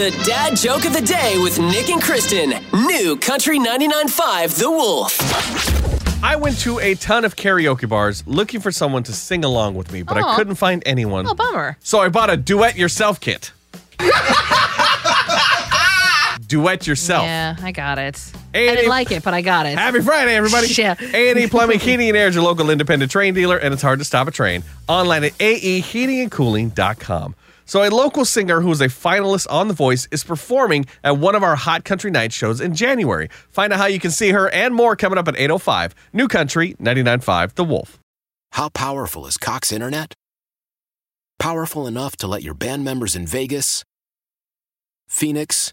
The dad joke of the day with Nick and Kristen. New Country 99.5 The Wolf. I went to a ton of karaoke bars looking for someone to sing along with me, but I couldn't find anyone. Oh, bummer. So I bought a duet yourself kit. duet yourself. Yeah, I got it. I And didn't like it, but I got it. Happy Friday, everybody. Yeah. A&E Plumbing, Heating and Air is your local independent Trane dealer, and it's hard to stop a Trane. Online at aeheatingandcooling.com. So a local singer who is a finalist on The Voice is performing at one of our Hot Country Night shows in January. Find out how you can see her and more coming up at 8.05. New Country, 99.5 The Wolf. How powerful is Cox Internet? Powerful enough to let your band members in Vegas, Phoenix,